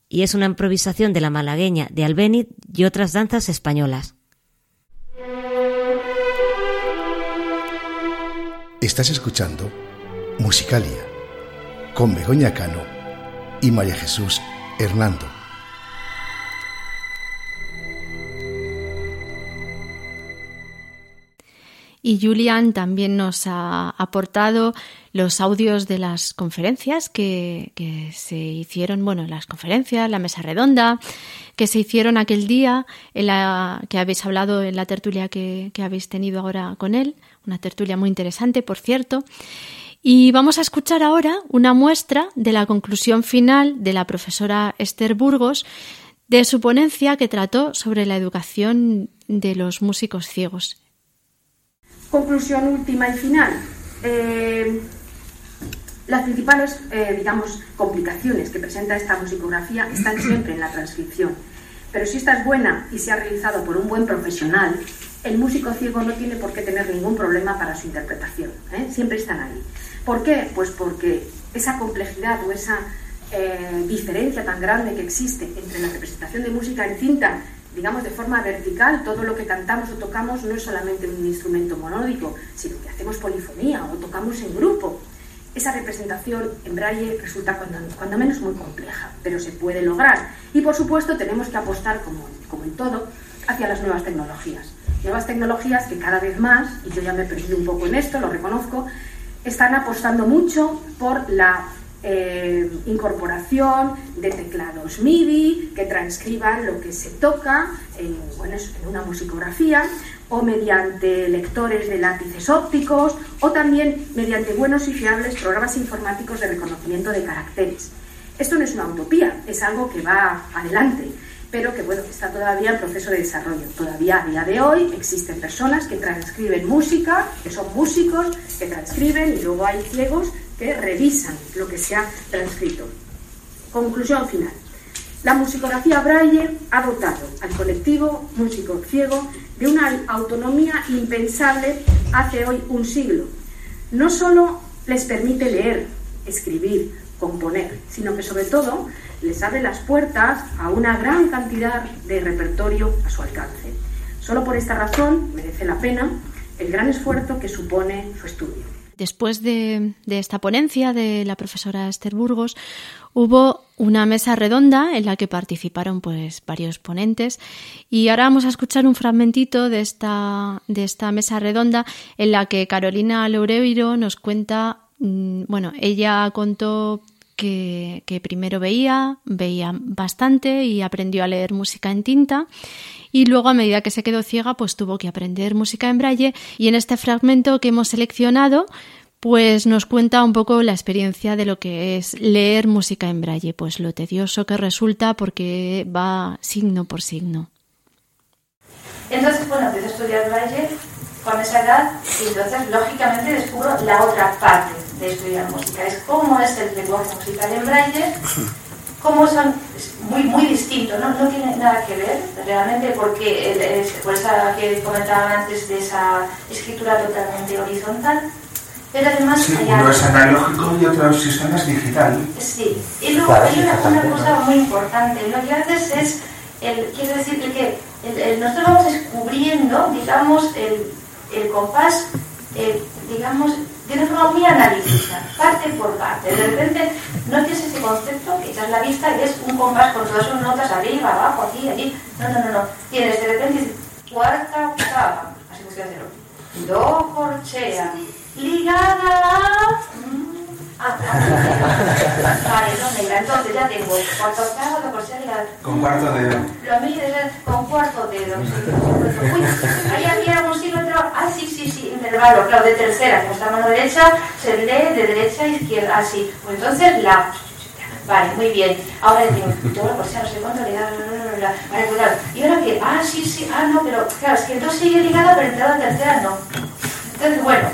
y es una improvisación de la malagueña de Albéniz y otras danzas españolas.
Estás escuchando Musicalia con Begoña Cano y María Jesús Hernando.
Y Julian también nos ha aportado los audios de las conferencias que, se hicieron, bueno, las conferencias, la mesa redonda, que se hicieron aquel día, en la, que habéis hablado en la tertulia que, que habéis tenido ahora con él, una tertulia muy interesante, por cierto. Y vamos a escuchar ahora una muestra de la conclusión final de la profesora Esther Burgos de su ponencia que trató sobre la educación de los músicos ciegos.
Conclusión última y final. Eh, las principales, eh, digamos, complicaciones que presenta esta musicografía están siempre en la transcripción. Pero si esta es buena y se ha realizado por un buen profesional, el músico ciego no tiene por qué tener ningún problema para su interpretación. ¿eh? Siempre están ahí. ¿Por qué? Pues porque esa complejidad o esa eh, diferencia tan grande que existe entre la representación de música en cinta, digamos de forma vertical, todo lo que cantamos o tocamos no es solamente un instrumento monódico, sino que hacemos polifonía o tocamos en grupo. Esa representación en braille resulta cuando, menos muy compleja, pero se puede lograr. Y por supuesto tenemos que apostar, como, como en todo, hacia las nuevas tecnologías. Nuevas tecnologías que cada vez más, y yo ya me he perdido un poco en esto, lo reconozco, están apostando mucho por la eh, incorporación de teclados MIDI que transcriban lo que se toca en, bueno, en una musicografía o mediante lectores de lápices ópticos o también mediante buenos y fiables programas informáticos de reconocimiento de caracteres. Esto no es una utopía, es algo que va adelante, pero que bueno, está todavía en proceso de desarrollo. Todavía a día de hoy existen personas que transcriben música, que son músicos, que transcriben y luego hay ciegos que revisan lo que se ha transcrito. Conclusión final. La musicografía Braille ha dotado al colectivo músico ciego de una autonomía impensable hace hoy un siglo. No solo les permite leer, escribir, componer, sino que sobre todo les abre las puertas a una gran cantidad de repertorio a su alcance. Solo por esta razón merece la pena el gran esfuerzo que supone su estudio.
Después de, esta ponencia de la profesora Esther Burgos, hubo una mesa redonda en la que participaron pues varios ponentes. Y ahora vamos a escuchar un fragmentito de esta, de esta mesa redonda en la que Carolina Loureiro nos cuenta, mmm, bueno, ella contó que, primero veía, veía bastante y aprendió a leer música en tinta y luego a medida que se quedó ciega pues tuvo que aprender música en braille. Y en este fragmento que hemos seleccionado pues nos cuenta un poco la experiencia de lo que es leer música en braille, pues lo tedioso que resulta porque va signo por signo.
Entonces, bueno, empecé a estudiar braille con esa edad y entonces lógicamente descubro la otra parte de estudiar música, es cómo es el lenguaje musical en braille cómo son muy, muy distintos, ¿no? no tiene nada que ver realmente porque el, el, por esa que comentaba antes de esa escritura totalmente horizontal, pero además
sí,
hay
uno
algo-
es analógico y otro sistema es digital.
Sí, y luego
Claro,
hay una, cosa muy importante, lo que haces es, el, quiero decir que el- el- nosotros vamos descubriendo, digamos, el, el compás, eh, digamos, de una forma muy analítica, parte por parte. De repente no tienes ese concepto que echas la vista y es un compás con todas sus notas arriba, abajo, aquí, allí. No, no, no, no. Tienes de repente cuarta octava, así que hacerlo. Do corchea, ligada a... Ah, vale, no, negra. Entonces ya tengo cuarta octava, do corchea, ligada.
Con cuarto dedo.
Lo mides con cuarto dedo. Uy, ahí había un Ah, sí, sí, sí, intervalo, claro, de tercera, como está mano derecha, se lee de derecha a izquierda, así. Pues entonces la. Vale, muy bien. Ahora digo, todo pues ya no sé cuánto le da. Vale, pues claro. Y ahora que, ah, sí, sí, ah, no, pero claro, es que entonces sigue ligada, pero entrada en tercera no. Entonces, bueno,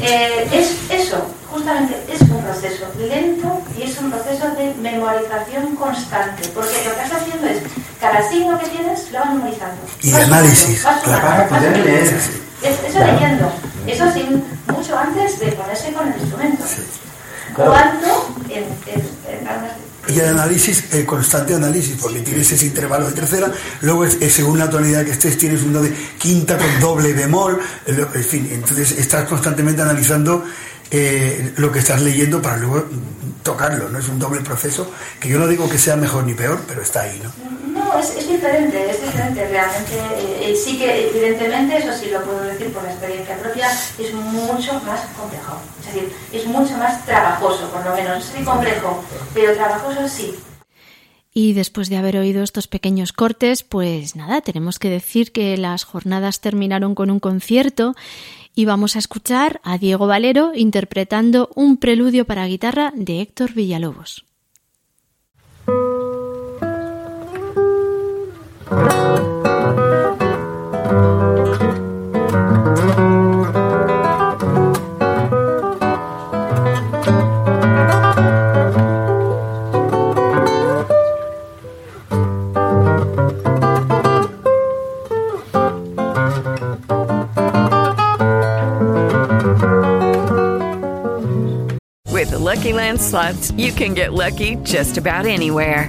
eh, es eso, justamente es un proceso lento y es un proceso de memorización constante, porque lo que estás haciendo es, cada signo que tienes lo vas memorizando.
Y
Vas
análisis,
vas
poder leer.
Es- Eso
Claro.
leyendo, eso sin, mucho antes de ponerse con el instrumento.
Claro.
Cuando en, en, en-
Y el análisis, el constante análisis, porque tienes ese intervalo de tercera, luego es, es según la tonalidad que estés, tienes uno de quinta con doble bemol, en fin, entonces estás constantemente analizando eh, lo que estás leyendo para luego tocarlo, ¿no? Es un doble proceso que yo no digo que sea mejor ni peor, pero está ahí, ¿no?
Es, diferente, es diferente realmente. eh, sí que evidentemente, eso sí lo puedo decir por la experiencia propia, es mucho más complejo. Es decir, es mucho más trabajoso, por lo menos. No sé si complejo, pero trabajoso sí.
Y después de haber oído estos pequeños cortes, pues nada, tenemos que decir que las jornadas terminaron con un concierto y vamos a escuchar a Diego Valero interpretando un preludio para guitarra de Héctor Villalobos.
With the Lucky Land slots, you can get lucky just about anywhere.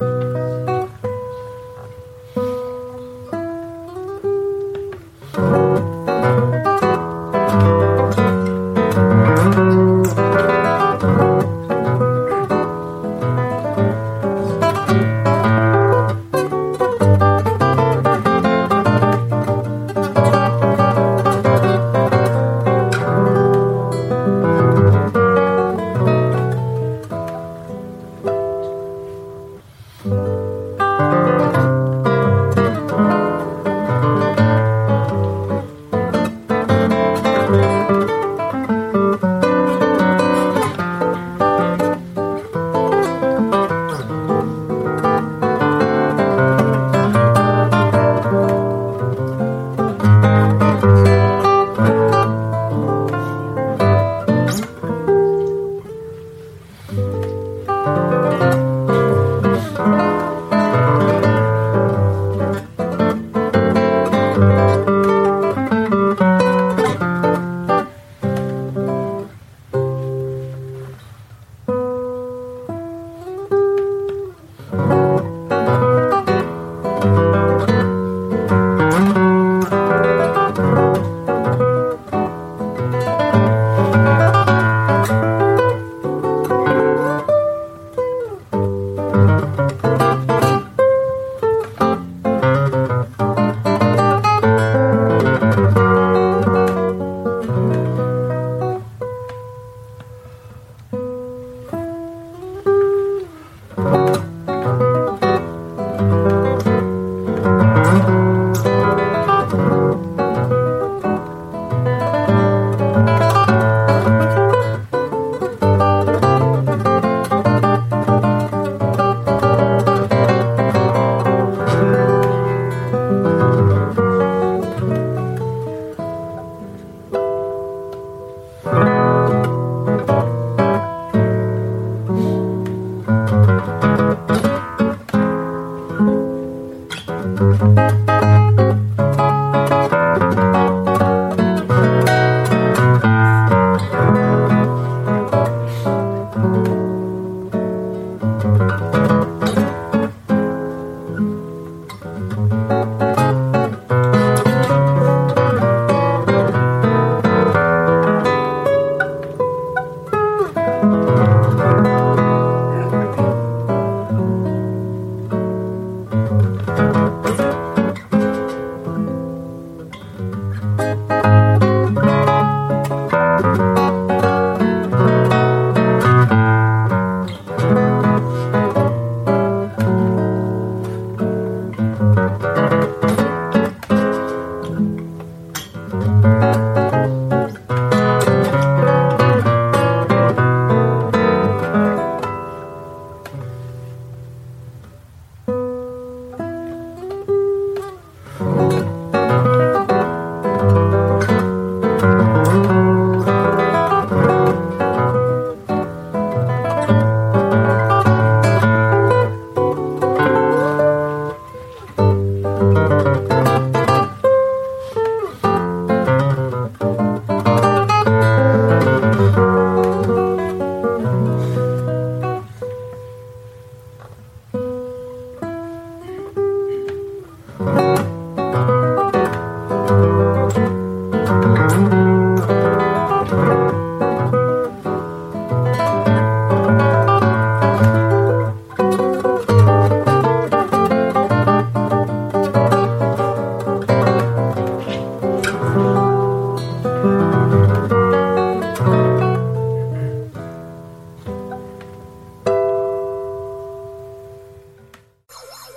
Thank you.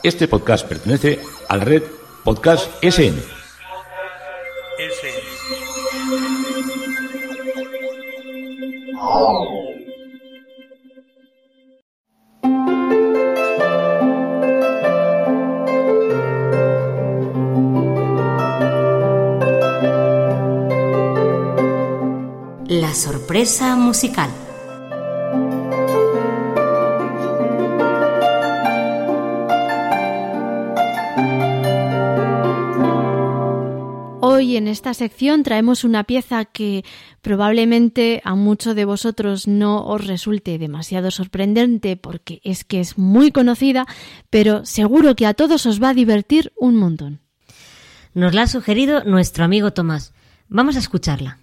Este podcast pertenece a la red Podcast SN.
La sorpresa musical.
Hoy en esta sección traemos una pieza que probablemente a muchos de vosotros no os resulte demasiado sorprendente porque es que es muy conocida, pero seguro que a todos os va a divertir un montón.
Nos la ha sugerido nuestro amigo Tomás. Vamos a escucharla.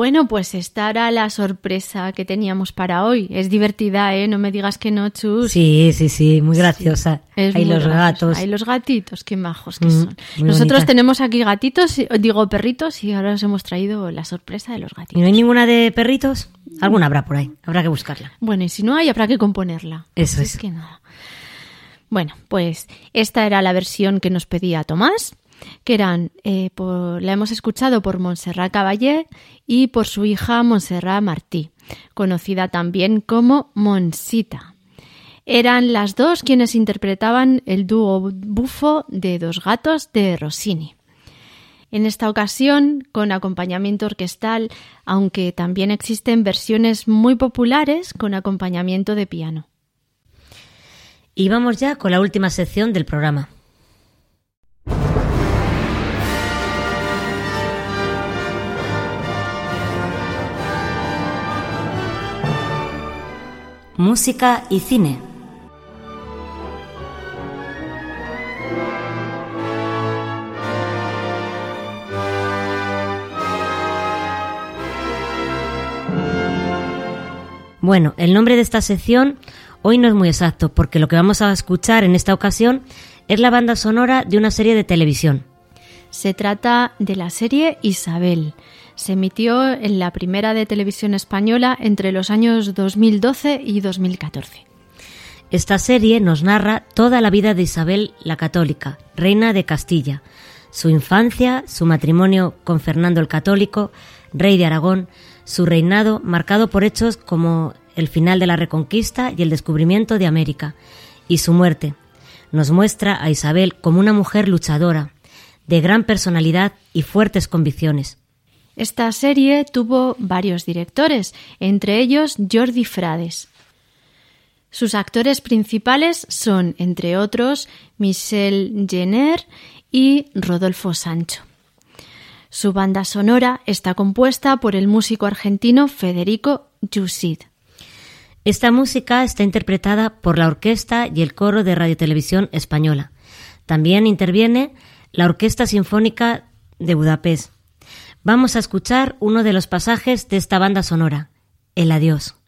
Bueno, pues esta era la sorpresa que teníamos para hoy. Es divertida, ¿eh? No me digas que no, Chus.
Sí, sí, sí, muy graciosa. Hay
muy
los
graciosa.
gatos.
Hay los gatitos, qué majos que
Mm,
son. Nosotros
bonita.
tenemos aquí gatitos, digo perritos, y ahora os hemos traído la sorpresa de los gatitos.
¿Y no hay ninguna de perritos? Alguna habrá por ahí. Habrá que buscarla.
Bueno, y si no hay, habrá que componerla.
Eso es.
que nada. Bueno, pues esta era la versión que nos pedía Tomás, que eran, eh, la hemos escuchado por Montserrat Caballé y por su hija Montserrat Martí, conocida también como Monsita. Eran las dos quienes interpretaban el dúo bufo de Dos Gatos de Rossini. En esta ocasión, con acompañamiento orquestal, aunque también existen versiones muy populares con acompañamiento de piano.
Y vamos ya con la última sección del programa. Música y cine. Bueno, el nombre de esta sección hoy no es muy exacto porque lo que vamos a escuchar en esta ocasión es la banda sonora de una serie de televisión.
Se trata de la serie Isabel. Se emitió en la primera de televisión española entre los años 2012 y 2014.
Esta serie nos narra toda la vida de Isabel la Católica, reina de Castilla, su infancia, su matrimonio con Fernando el Católico, rey de Aragón, su reinado marcado por hechos como el final de la Reconquista y el descubrimiento de América, y su muerte. Nos muestra a Isabel como una mujer luchadora, de gran personalidad y fuertes convicciones.
Esta serie tuvo varios directores, entre ellos Jordi Frades. Sus actores principales son, entre otros, Michel Jenner y Rodolfo Sancho. Su banda sonora está compuesta por el músico argentino Federico Yusid.
Esta música está interpretada por la orquesta y el coro de Radiotelevisión Española. También interviene la Orquesta Sinfónica de Budapest. Vamos a escuchar uno de los pasajes de esta banda sonora, El Adiós.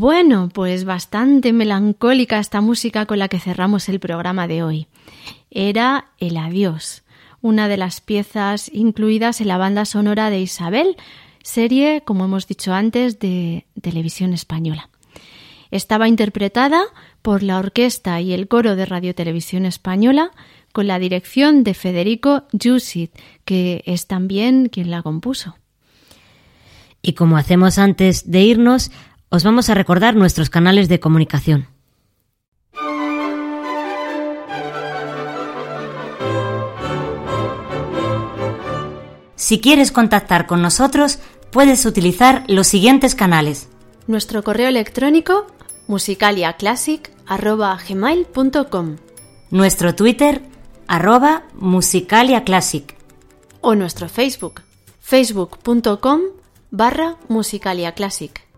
Bueno, pues bastante melancólica esta música con la que cerramos el programa de hoy. Era El Adiós, una de las piezas incluidas en la banda sonora de Isabel, serie, como hemos dicho antes, de televisión española. Estaba interpretada por la orquesta y el coro de Radio Televisión Española con la dirección de Federico Jusit, que es también quien la compuso.
Y como hacemos antes de irnos, os vamos a recordar nuestros canales de comunicación. Si quieres contactar con nosotros, puedes utilizar los siguientes canales.
Nuestro correo electrónico musicaliaclassic.gmail.com
Nuestro Twitter arroba musicaliaclassic
o nuestro Facebook facebook.com barra musicaliaclassic.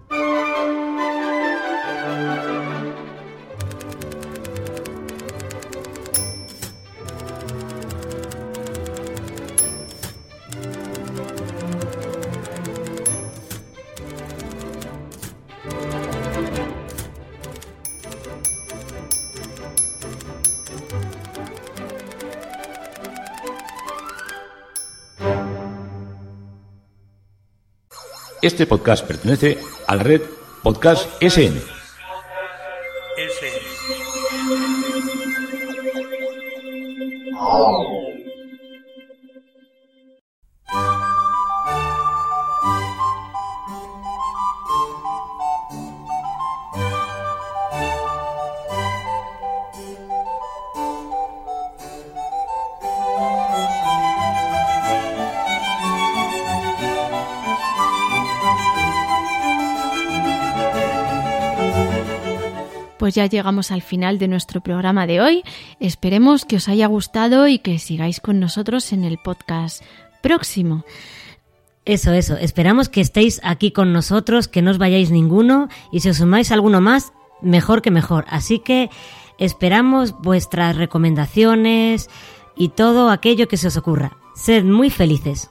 Este podcast pertenece a la red Podcast SN.
Pues ya llegamos al final de nuestro programa de hoy. Esperemos que os haya gustado y que sigáis con nosotros en el podcast próximo.
Eso, eso. Esperamos que estéis aquí con nosotros, que no os vayáis ninguno y si os sumáis alguno más, mejor que mejor. Así que esperamos vuestras recomendaciones y todo aquello que se os ocurra. Sed muy felices.